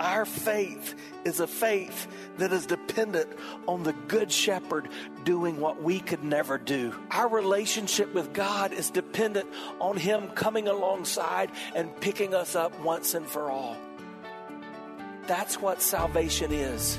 Our faith is a faith that is dependent on the Good Shepherd doing what we could never do. Our relationship with God is dependent on Him coming alongside and picking us up once and for all. That's what salvation is.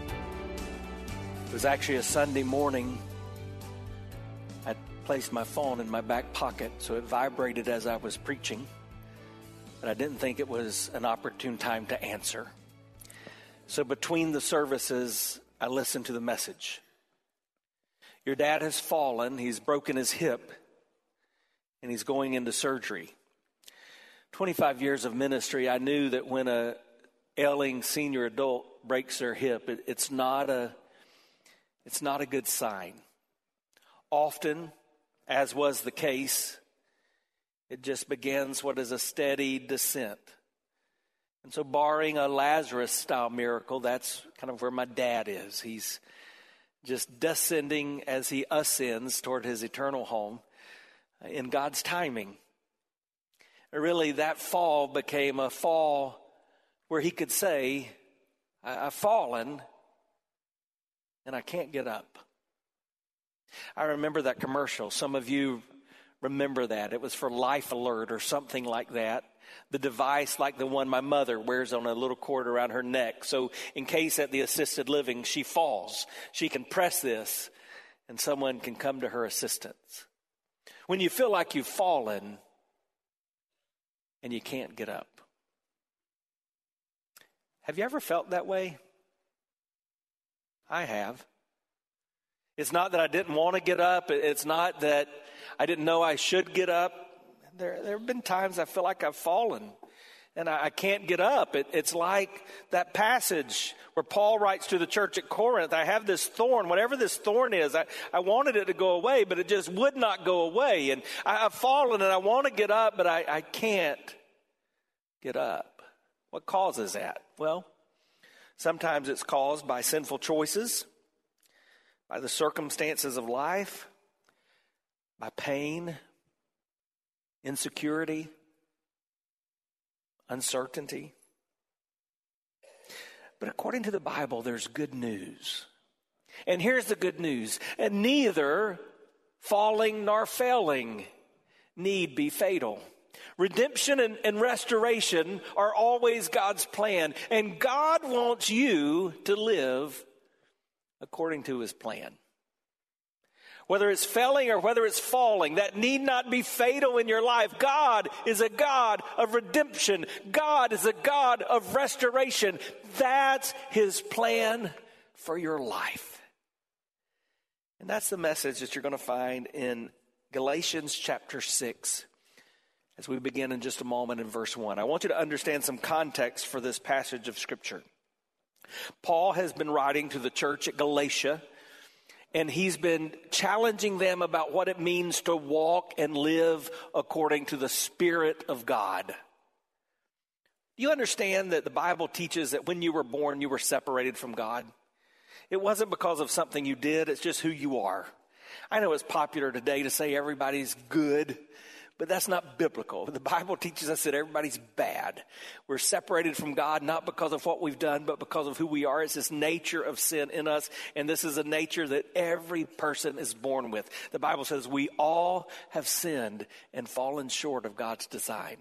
It was actually a Sunday morning. I placed my phone in my back pocket so it vibrated as I was preaching, but I didn't think it was an opportune time to answer. So between the services, I listened to the message. Your dad has fallen, he's broken his hip, and he's going into surgery. 25 years of ministry, I knew that when a ailing senior adult breaks their hip, it, it's not a it's not a good sign. Often, as was the case, it just begins what is a steady descent. And so, barring a Lazarus style miracle, that's kind of where my dad is. He's just descending as he ascends toward his eternal home in God's timing. Really, that fall became a fall where he could say, I've fallen, and I can't get up. I remember that commercial. Some of you remember that. It was for Life Alert or something like that. The device, like the one my mother wears on a little cord around her neck. So, in case at the assisted living she falls, she can press this and someone can come to her assistance. When you feel like you've fallen and you can't get up. Have you ever felt that way? I have. It's not that I didn't want to get up. It's not that I didn't know I should get up. There, there have been times I feel like I've fallen and I, I can't get up. It, it's like that passage where Paul writes to the church at Corinth I have this thorn, whatever this thorn is, I, I wanted it to go away, but it just would not go away. And I, have fallen and I want to get up, but I, I can't get up. What causes that? Well, Sometimes it's caused by sinful choices, by the circumstances of life, by pain, insecurity, uncertainty. But according to the Bible, there's good news. And here's the good news and neither falling nor failing need be fatal. Redemption and, and, restoration are always God's plan, and God wants you to live according to his plan. Whether it's failing or whether it's falling, that need not be fatal in your life. God is a God of redemption. God is a God of restoration. That's his plan for your life. And that's the message that you're going to find in Galatians chapter 6 as we begin in just a moment in verse 1. I want you to understand some context for this passage of Scripture. Paul has been writing to the church at Galatia, and he's been challenging them about what it means to walk and live according to the Spirit of God. Do you understand that the Bible teaches that when you were born, you were separated from God? It wasn't because of something you did, it's just who you are. I know it's popular today to say everybody's good but that's not biblical. The Bible teaches us that everybody's bad. We're separated from God not because of what we've done, but because of who we are. It's this nature of sin in us, and this is a nature that every person is born with. The Bible says we all have sinned and fallen short of God's design.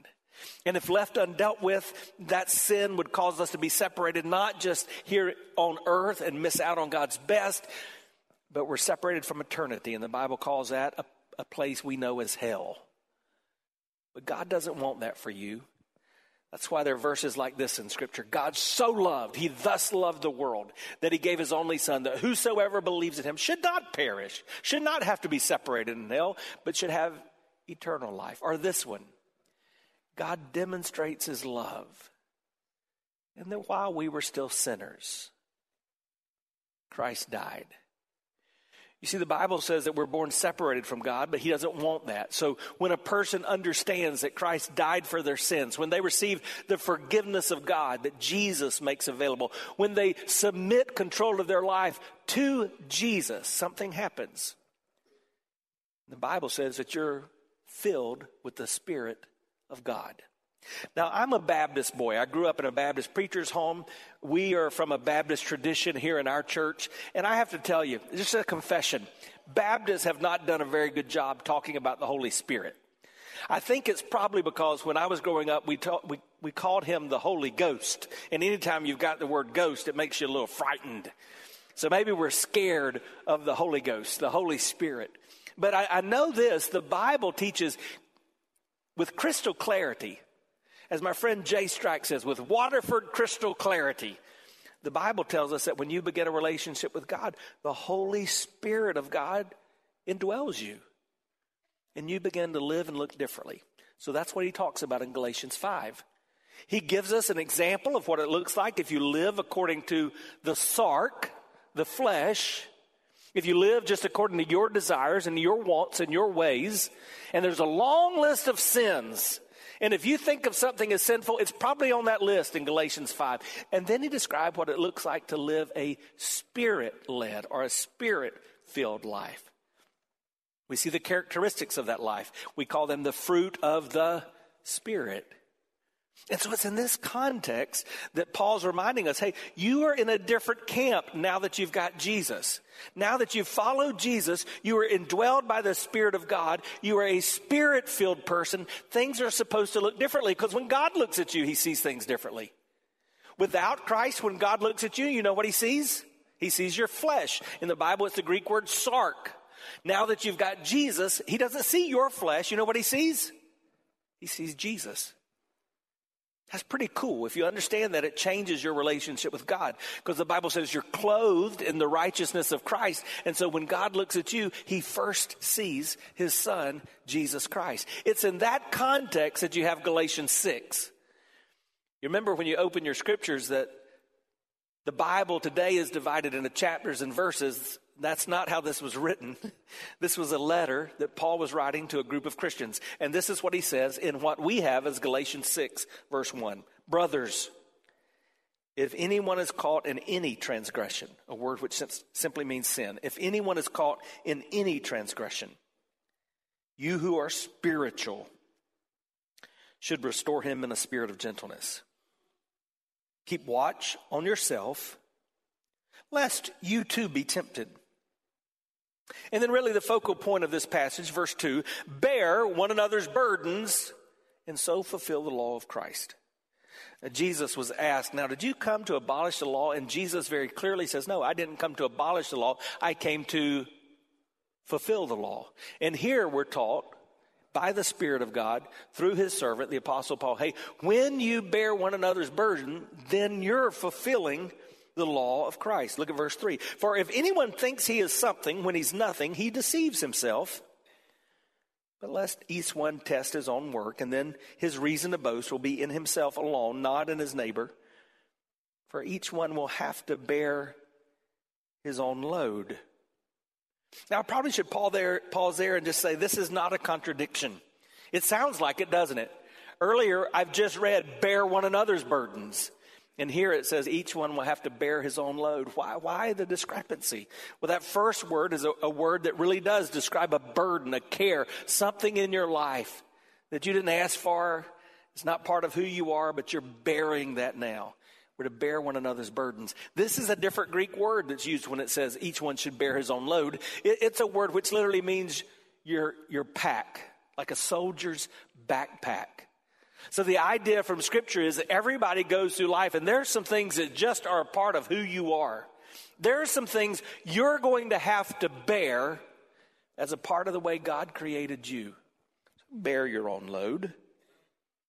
And if left undealt with, that sin would cause us to be separated, not just here on earth and miss out on God's best, but we're separated from eternity. And the Bible calls that a, a place we know as hell. But God doesn't want that for you. That's why there are verses like this in Scripture. God so loved, He thus loved the world, that He gave His only Son, that whosoever believes in Him should not perish, should not have to be separated in hell, but should have eternal life. Or this one God demonstrates His love, and that while we were still sinners, Christ died. You see, the Bible says that we're born separated from God, but He doesn't want that. So when a person understands that Christ died for their sins, when they receive the forgiveness of God that Jesus makes available, when they submit control of their life to Jesus, something happens. The Bible says that you're filled with the Spirit of God. Now, I'm a Baptist boy. I grew up in a Baptist preacher's home. We are from a Baptist tradition here in our church. And I have to tell you, just a confession Baptists have not done a very good job talking about the Holy Spirit. I think it's probably because when I was growing up, we, we, we called him the Holy Ghost. And anytime you've got the word ghost, it makes you a little frightened. So maybe we're scared of the Holy Ghost, the Holy Spirit. But I, I know this the Bible teaches with crystal clarity as my friend Jay Strack says, with Waterford crystal clarity. The Bible tells us that when you begin a relationship with God, the Holy Spirit of God indwells you. And you begin to live and look differently. So that's what he talks about in Galatians 5. He gives us an example of what it looks like if you live according to the sark, the flesh, if you live just according to your desires and your wants and your ways. And there's a long list of sins and if you think of something as sinful, it's probably on that list in Galatians 5. And then he described what it looks like to live a spirit led or a spirit filled life. We see the characteristics of that life. We call them the fruit of the Spirit. And so it's in this context that Paul's reminding us hey, you are in a different camp now that you've got Jesus. Now that you've followed Jesus, you are indwelled by the Spirit of God. You are a spirit filled person. Things are supposed to look differently because when God looks at you, he sees things differently. Without Christ, when God looks at you, you know what he sees? He sees your flesh. In the Bible, it's the Greek word sark. Now that you've got Jesus, he doesn't see your flesh. You know what he sees? He sees Jesus. That's pretty cool. If you understand that, it changes your relationship with God. Because the Bible says you're clothed in the righteousness of Christ. And so when God looks at you, he first sees his son, Jesus Christ. It's in that context that you have Galatians 6. You remember when you open your scriptures that the Bible today is divided into chapters and verses. That's not how this was written. This was a letter that Paul was writing to a group of Christians. And this is what he says in what we have as Galatians 6, verse 1. Brothers, if anyone is caught in any transgression, a word which simply means sin, if anyone is caught in any transgression, you who are spiritual should restore him in a spirit of gentleness. Keep watch on yourself, lest you too be tempted. And then, really, the focal point of this passage, verse 2 bear one another's burdens and so fulfill the law of Christ. Now, Jesus was asked, Now, did you come to abolish the law? And Jesus very clearly says, No, I didn't come to abolish the law. I came to fulfill the law. And here we're taught by the Spirit of God through his servant, the Apostle Paul, hey, when you bear one another's burden, then you're fulfilling the law of Christ. Look at verse 3. For if anyone thinks he is something when he's nothing, he deceives himself. But lest each one test his own work, and then his reason to boast will be in himself alone, not in his neighbor. For each one will have to bear his own load. Now, I probably should pause there, pause there and just say this is not a contradiction. It sounds like it, doesn't it? Earlier, I've just read, bear one another's burdens. And here it says each one will have to bear his own load. Why, why the discrepancy? Well, that first word is a, a word that really does describe a burden, a care, something in your life that you didn't ask for. It's not part of who you are, but you're bearing that now. We're to bear one another's burdens. This is a different Greek word that's used when it says each one should bear his own load. It, it's a word which literally means your, your pack, like a soldier's backpack. So the idea from Scripture is that everybody goes through life, and there's some things that just are a part of who you are. There are some things you're going to have to bear as a part of the way God created you. Bear your own load.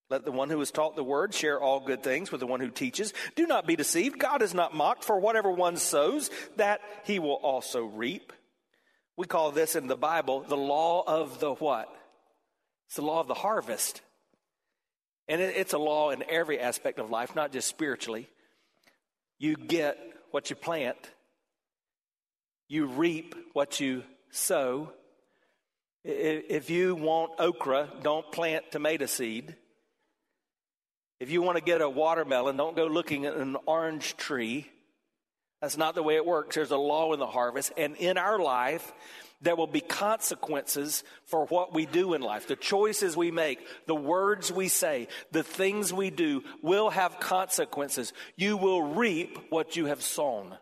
Let the one who is taught the word share all good things with the one who teaches. Do not be deceived. God is not mocked, for whatever one sows, that he will also reap. We call this in the Bible the law of the what? It's the law of the harvest. And it's a law in every aspect of life, not just spiritually. You get what you plant, you reap what you sow. If you want okra, don't plant tomato seed. If you want to get a watermelon, don't go looking at an orange tree. That's not the way it works. There's a law in the harvest. And in our life, there will be consequences for what we do in life. The choices we make, the words we say, the things we do will have consequences. You will reap what you have sown.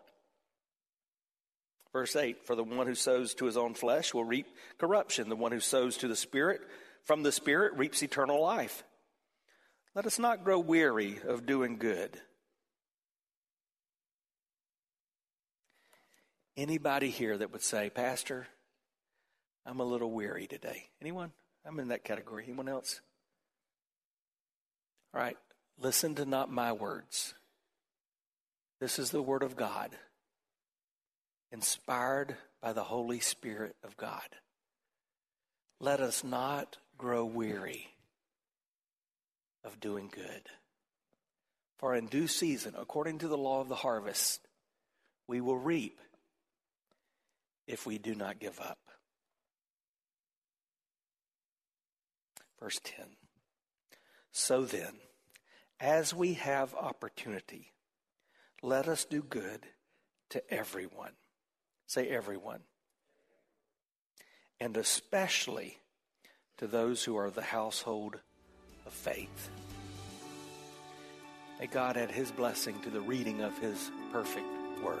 Verse 8 For the one who sows to his own flesh will reap corruption. The one who sows to the Spirit from the Spirit reaps eternal life. Let us not grow weary of doing good. Anybody here that would say, Pastor, I'm a little weary today? Anyone? I'm in that category. Anyone else? All right, listen to not my words. This is the Word of God inspired by the Holy Spirit of God. Let us not grow weary of doing good. For in due season, according to the law of the harvest, we will reap if we do not give up. Verse 10 So then, as we have opportunity, let us do good to everyone Say everyone. And especially to those who are the household of faith. May God add his blessing to the reading of his perfect word.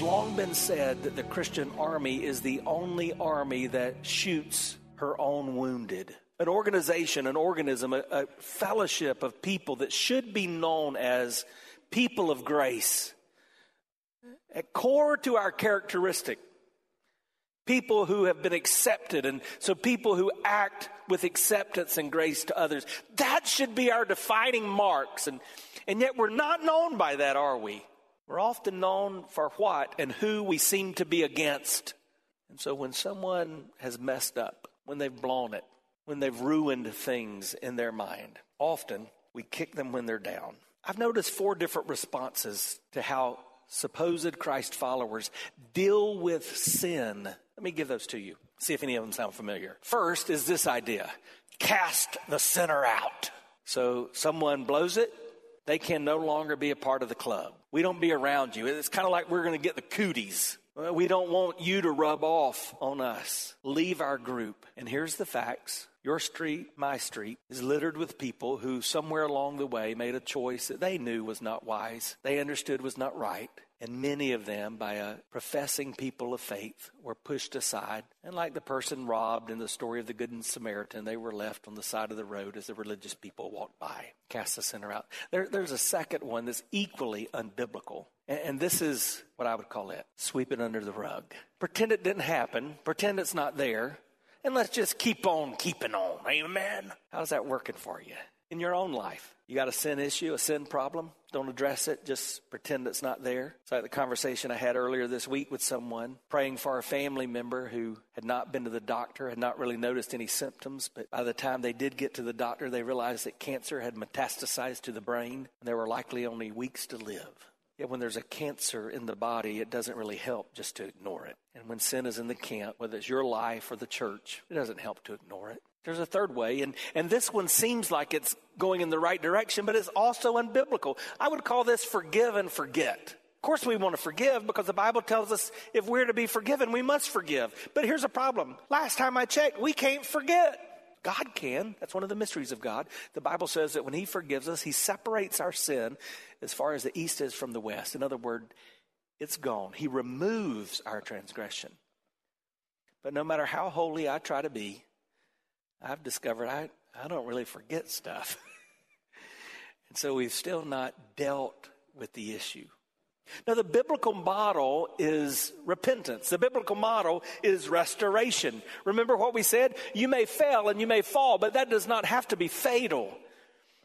Long been said that the Christian army is the only army that shoots her own wounded. An organization, an organism, a, a fellowship of people that should be known as people of grace. At core to our characteristic people who have been accepted, and so people who act with acceptance and grace to others. That should be our defining marks, and, and yet we're not known by that, are we? We're often known for what and who we seem to be against. And so when someone has messed up, when they've blown it, when they've ruined things in their mind, often we kick them when they're down. I've noticed four different responses to how supposed Christ followers deal with sin let me give those to you. See if any of them sound familiar. First is this idea cast the sinner out. So someone blows it, they can no longer be a part of the club. We don't be around you. It's kind of like we're going to get the cooties. We don't want you to rub off on us. Leave our group. And here's the facts. Your street, my street, is littered with people who somewhere along the way made a choice that they knew was not wise, they understood was not right, and many of them, by a professing people of faith, were pushed aside. And like the person robbed in the story of the Good Samaritan, they were left on the side of the road as the religious people walked by. Cast the sinner out. There, there's a second one that's equally unbiblical. And, and this is what I would call it sweep it under the rug. Pretend it didn't happen, pretend it's not there, and let's just keep on keeping on. Amen. How's that working for you? in your own life. You got a sin issue, a sin problem, don't address it, just pretend it's not there. It's like the conversation I had earlier this week with someone praying for a family member who had not been to the doctor, had not really noticed any symptoms, but by the time they did get to the doctor, they realized that cancer had metastasized to the brain and there were likely only weeks to live. Yet when there's a cancer in the body, it doesn't really help just to ignore it. And when sin is in the camp, whether it's your life or the church, it doesn't help to ignore it. There's a third way, and, and this one seems like it's going in the right direction, but it's also unbiblical. I would call this forgive and forget. Of course, we want to forgive because the Bible tells us if we're to be forgiven, we must forgive. But here's a problem. Last time I checked, we can't forget. God can. That's one of the mysteries of God. The Bible says that when He forgives us, He separates our sin as far as the east is from the west. In other words, it's gone. He removes our transgression. But no matter how holy I try to be, I've discovered I, I don't really forget stuff. and so we've still not dealt with the issue. Now, the biblical model is repentance. The biblical model is restoration. Remember what we said? You may fail and you may fall, but that does not have to be fatal.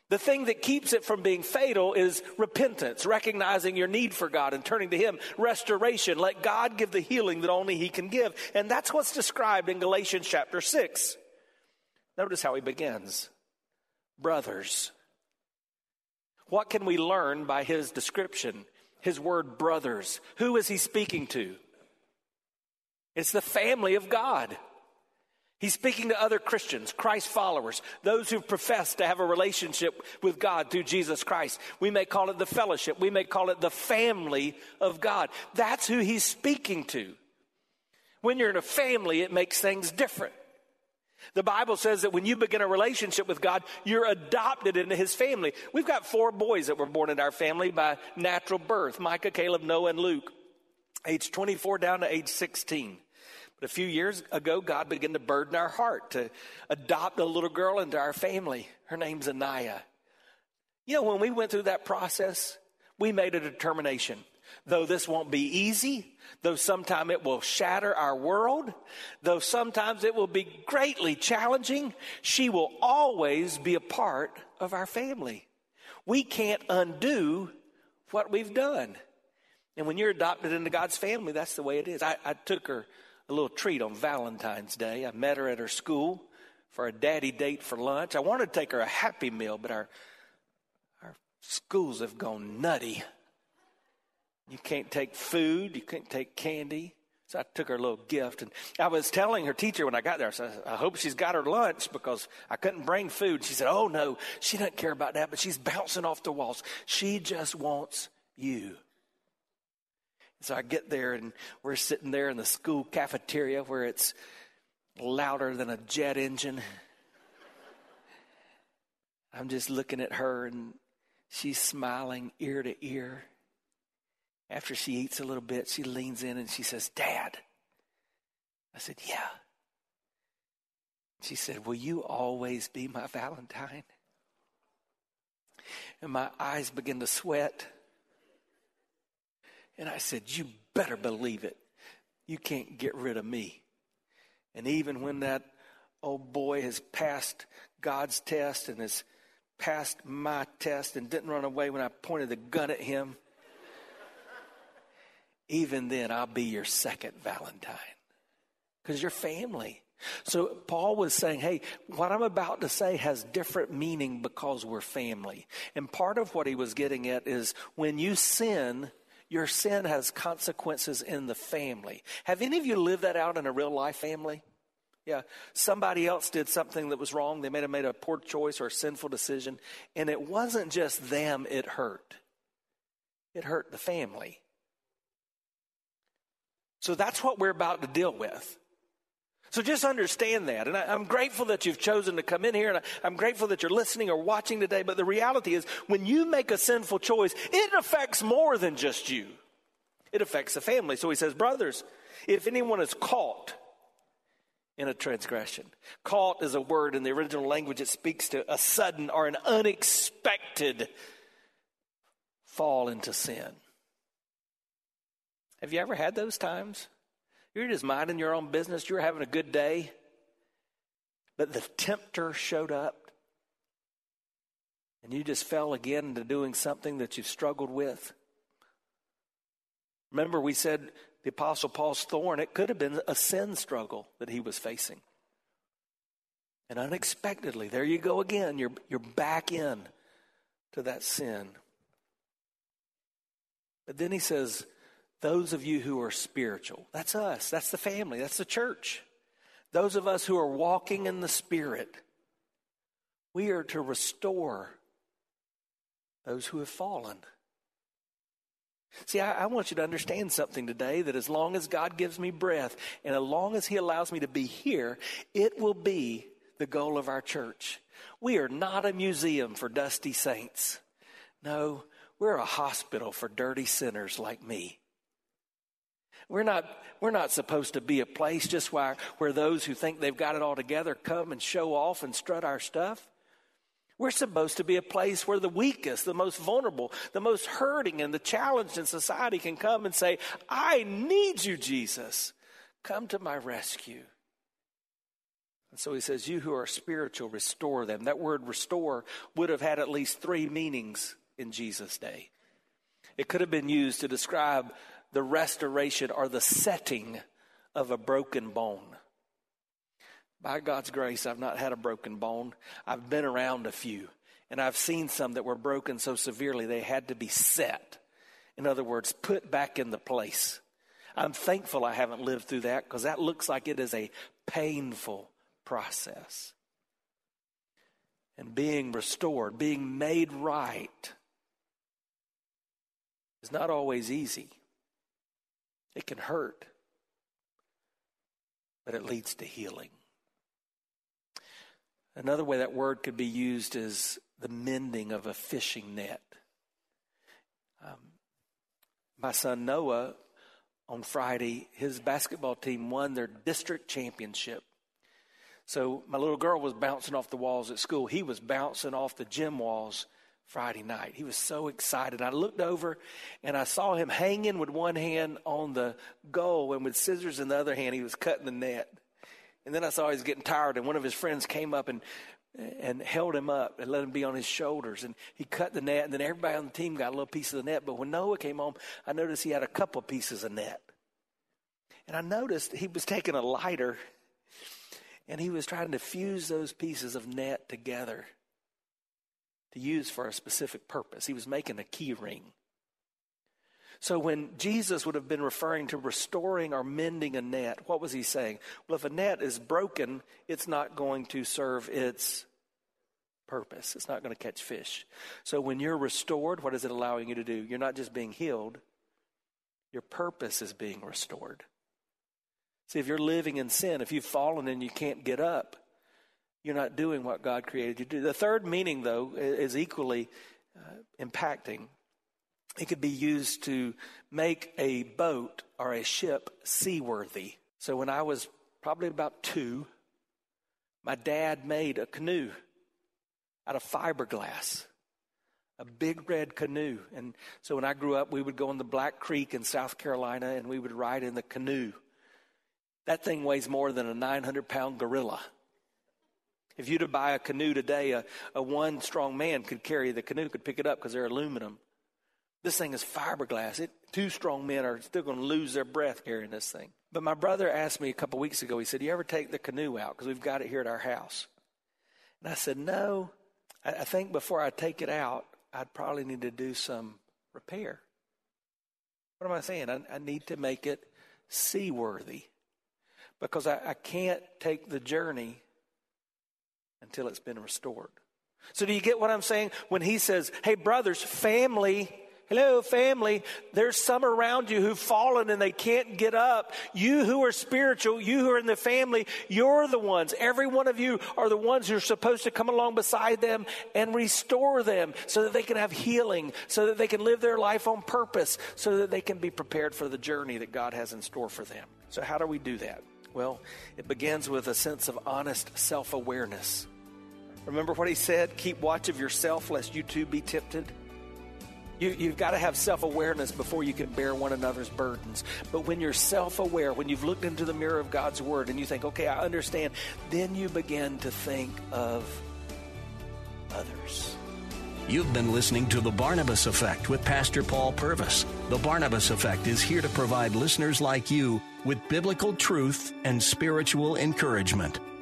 The thing that keeps it from being fatal is repentance, recognizing your need for God and turning to Him. Restoration. Let God give the healing that only He can give. And that's what's described in Galatians chapter 6. Notice how he begins Brothers. What can we learn by his description? His word brothers. Who is he speaking to? It's the family of God. He's speaking to other Christians, Christ followers, those who profess to have a relationship with God through Jesus Christ. We may call it the fellowship. We may call it the family of God. That's who he's speaking to. When you're in a family, it makes things different. The Bible says that when you begin a relationship with God, you're adopted into His family. We've got four boys that were born in our family by natural birth Micah, Caleb, Noah, and Luke, age 24 down to age 16. But a few years ago, God began to burden our heart to adopt a little girl into our family. Her name's Anaya. You know, when we went through that process, we made a determination. Though this won't be easy, though sometimes it will shatter our world, though sometimes it will be greatly challenging, she will always be a part of our family. We can't undo what we've done. And when you're adopted into God's family, that's the way it is. I, I took her a little treat on Valentine's Day. I met her at her school for a daddy date for lunch. I wanted to take her a happy meal, but our, our schools have gone nutty you can't take food. You can't take candy. So I took her a little gift. And I was telling her teacher when I got there, I said, I hope she's got her lunch because I couldn't bring food. She said, Oh, no, she doesn't care about that, but she's bouncing off the walls. She just wants you. So I get there and we're sitting there in the school cafeteria where it's louder than a jet engine. I'm just looking at her and she's smiling ear to ear. After she eats a little bit, she leans in and she says, Dad. I said, Yeah. She said, Will you always be my Valentine? And my eyes began to sweat. And I said, You better believe it. You can't get rid of me. And even when that old boy has passed God's test and has passed my test and didn't run away when I pointed the gun at him, even then I'll be your second Valentine because you're family. So Paul was saying, hey, what I'm about to say has different meaning because we're family. And part of what he was getting at is when you sin, your sin has consequences in the family. Have any of you lived that out in a real life family? Yeah, somebody else did something that was wrong. They may have made a poor choice or a sinful decision. And it wasn't just them it hurt, it hurt the family. So that's what we're about to deal with. So just understand that. And I, am grateful that you've chosen to come in here, and I, I'm grateful that you're listening or watching today. But the reality is, when you make a sinful choice, it affects more than just you, it affects the family. So he says, Brothers, if anyone is caught, in a transgression. Caught is a word in the original language. It speaks to a sudden or an unexpected fall into sin. Have you ever had those times? You're just minding your own business, you're having a good day, but the tempter showed up. and you just fell again into doing something that you've struggled with. Remember, we said the Apostle Paul's thorn, it could have been a sin struggle that he was facing. And unexpectedly, there you go again. You're, you're back in to that sin. But then he says, those of you who are spiritual, that's us, that's the family, that's the church. Those of us who are walking in the Spirit, we are to restore those who have fallen. See, I, I, want you to understand something today that as long as God gives me breath and as long as He allows me to be here, it will be the goal of our church. We are not a museum for dusty saints. No, we're a hospital for dirty sinners like me. We're not, we're not supposed to be a place just where, where those who think they've got it all together come and show off and strut our stuff. We're supposed to be a place where the weakest, the most vulnerable, the most hurting, and the challenged in society can come and say, I need you, Jesus. Come to my rescue. And so he says, You who are spiritual, restore them. That word restore would have had at least three meanings in Jesus' day. It could have been used to describe the restoration or the setting of a broken bone. By God's grace, I've not had a broken bone. I've been around a few, and I've seen some that were broken so severely they had to be set. In other words, put back in the place. I'm thankful I haven't lived through that because that looks like it is a painful process. And being restored, being made right, is not always easy. It can hurt, but it leads to healing. Another way that word could be used is the mending of a fishing net. Um, my son Noah, on Friday, his basketball team won their district championship. So my little girl was bouncing off the walls at school. He was bouncing off the gym walls Friday night. He was so excited. I looked over and I saw him hanging with one hand on the goal and with scissors in the other hand, he was cutting the net. And then I saw he was getting tired and one of his friends came up and and held him up and let him be on his shoulders. And he cut the net, and then everybody on the team got a little piece of the net. But when Noah came home, I noticed he had a couple pieces of net. And I noticed he was taking a lighter and he was trying to fuse those pieces of net together to use for a specific purpose. He was making a key ring. So when Jesus would have been referring to restoring or mending a net, what was he saying? Well, if a net is broken, it's not going to serve its purpose. It's not going to catch fish. So when you're restored, what is it allowing you to do? You're not just being healed, your purpose is being restored. See, if you're living in sin, if you've fallen and you can't get up, you're not doing what God created you to do. The third meaning, though, is equally uh, impacting. It could be used to make a boat or a ship seaworthy. So when I was probably about two, my dad made a canoe out of fiberglass, a big red canoe. And so when I grew up, we would go on the Black Creek in South Carolina and we would ride in the canoe. That thing weighs more than a 900 pound gorilla. If you were to buy a canoe today, a, a one strong man could carry the canoe, could pick it up because they're aluminum. This thing is fiberglass. It, two strong men are still going to lose their breath carrying this thing. But my brother asked me a couple weeks ago, he said, You ever take the canoe out? Because we've got it here at our house. And I said, No. I, I think before I take it out, I'd probably need to do some repair. What am I saying? I, I need to make it seaworthy because I, I can't take the journey until it's been restored. So, do you get what I'm saying? When he says, Hey, brothers, family, hello, family, there's some around you who've fallen and they can't get up. You who are spiritual, you who are in the family, you're the ones. Every one of you are the ones who are supposed to come along beside them and restore them so that they can have healing, so that they can live their life on purpose, so that they can be prepared for the journey that God has in store for them. So, how do we do that? Well, it begins with a sense of honest self awareness. Remember what he said? Keep watch of yourself, lest you too be tempted. You, you've got to have self awareness before you can bear one another's burdens. But when you're self aware, when you've looked into the mirror of God's Word and you think, okay, I understand, then you begin to think of others. You've been listening to The Barnabas Effect with Pastor Paul Purvis. The Barnabas Effect is here to provide listeners like you with biblical truth and spiritual encouragement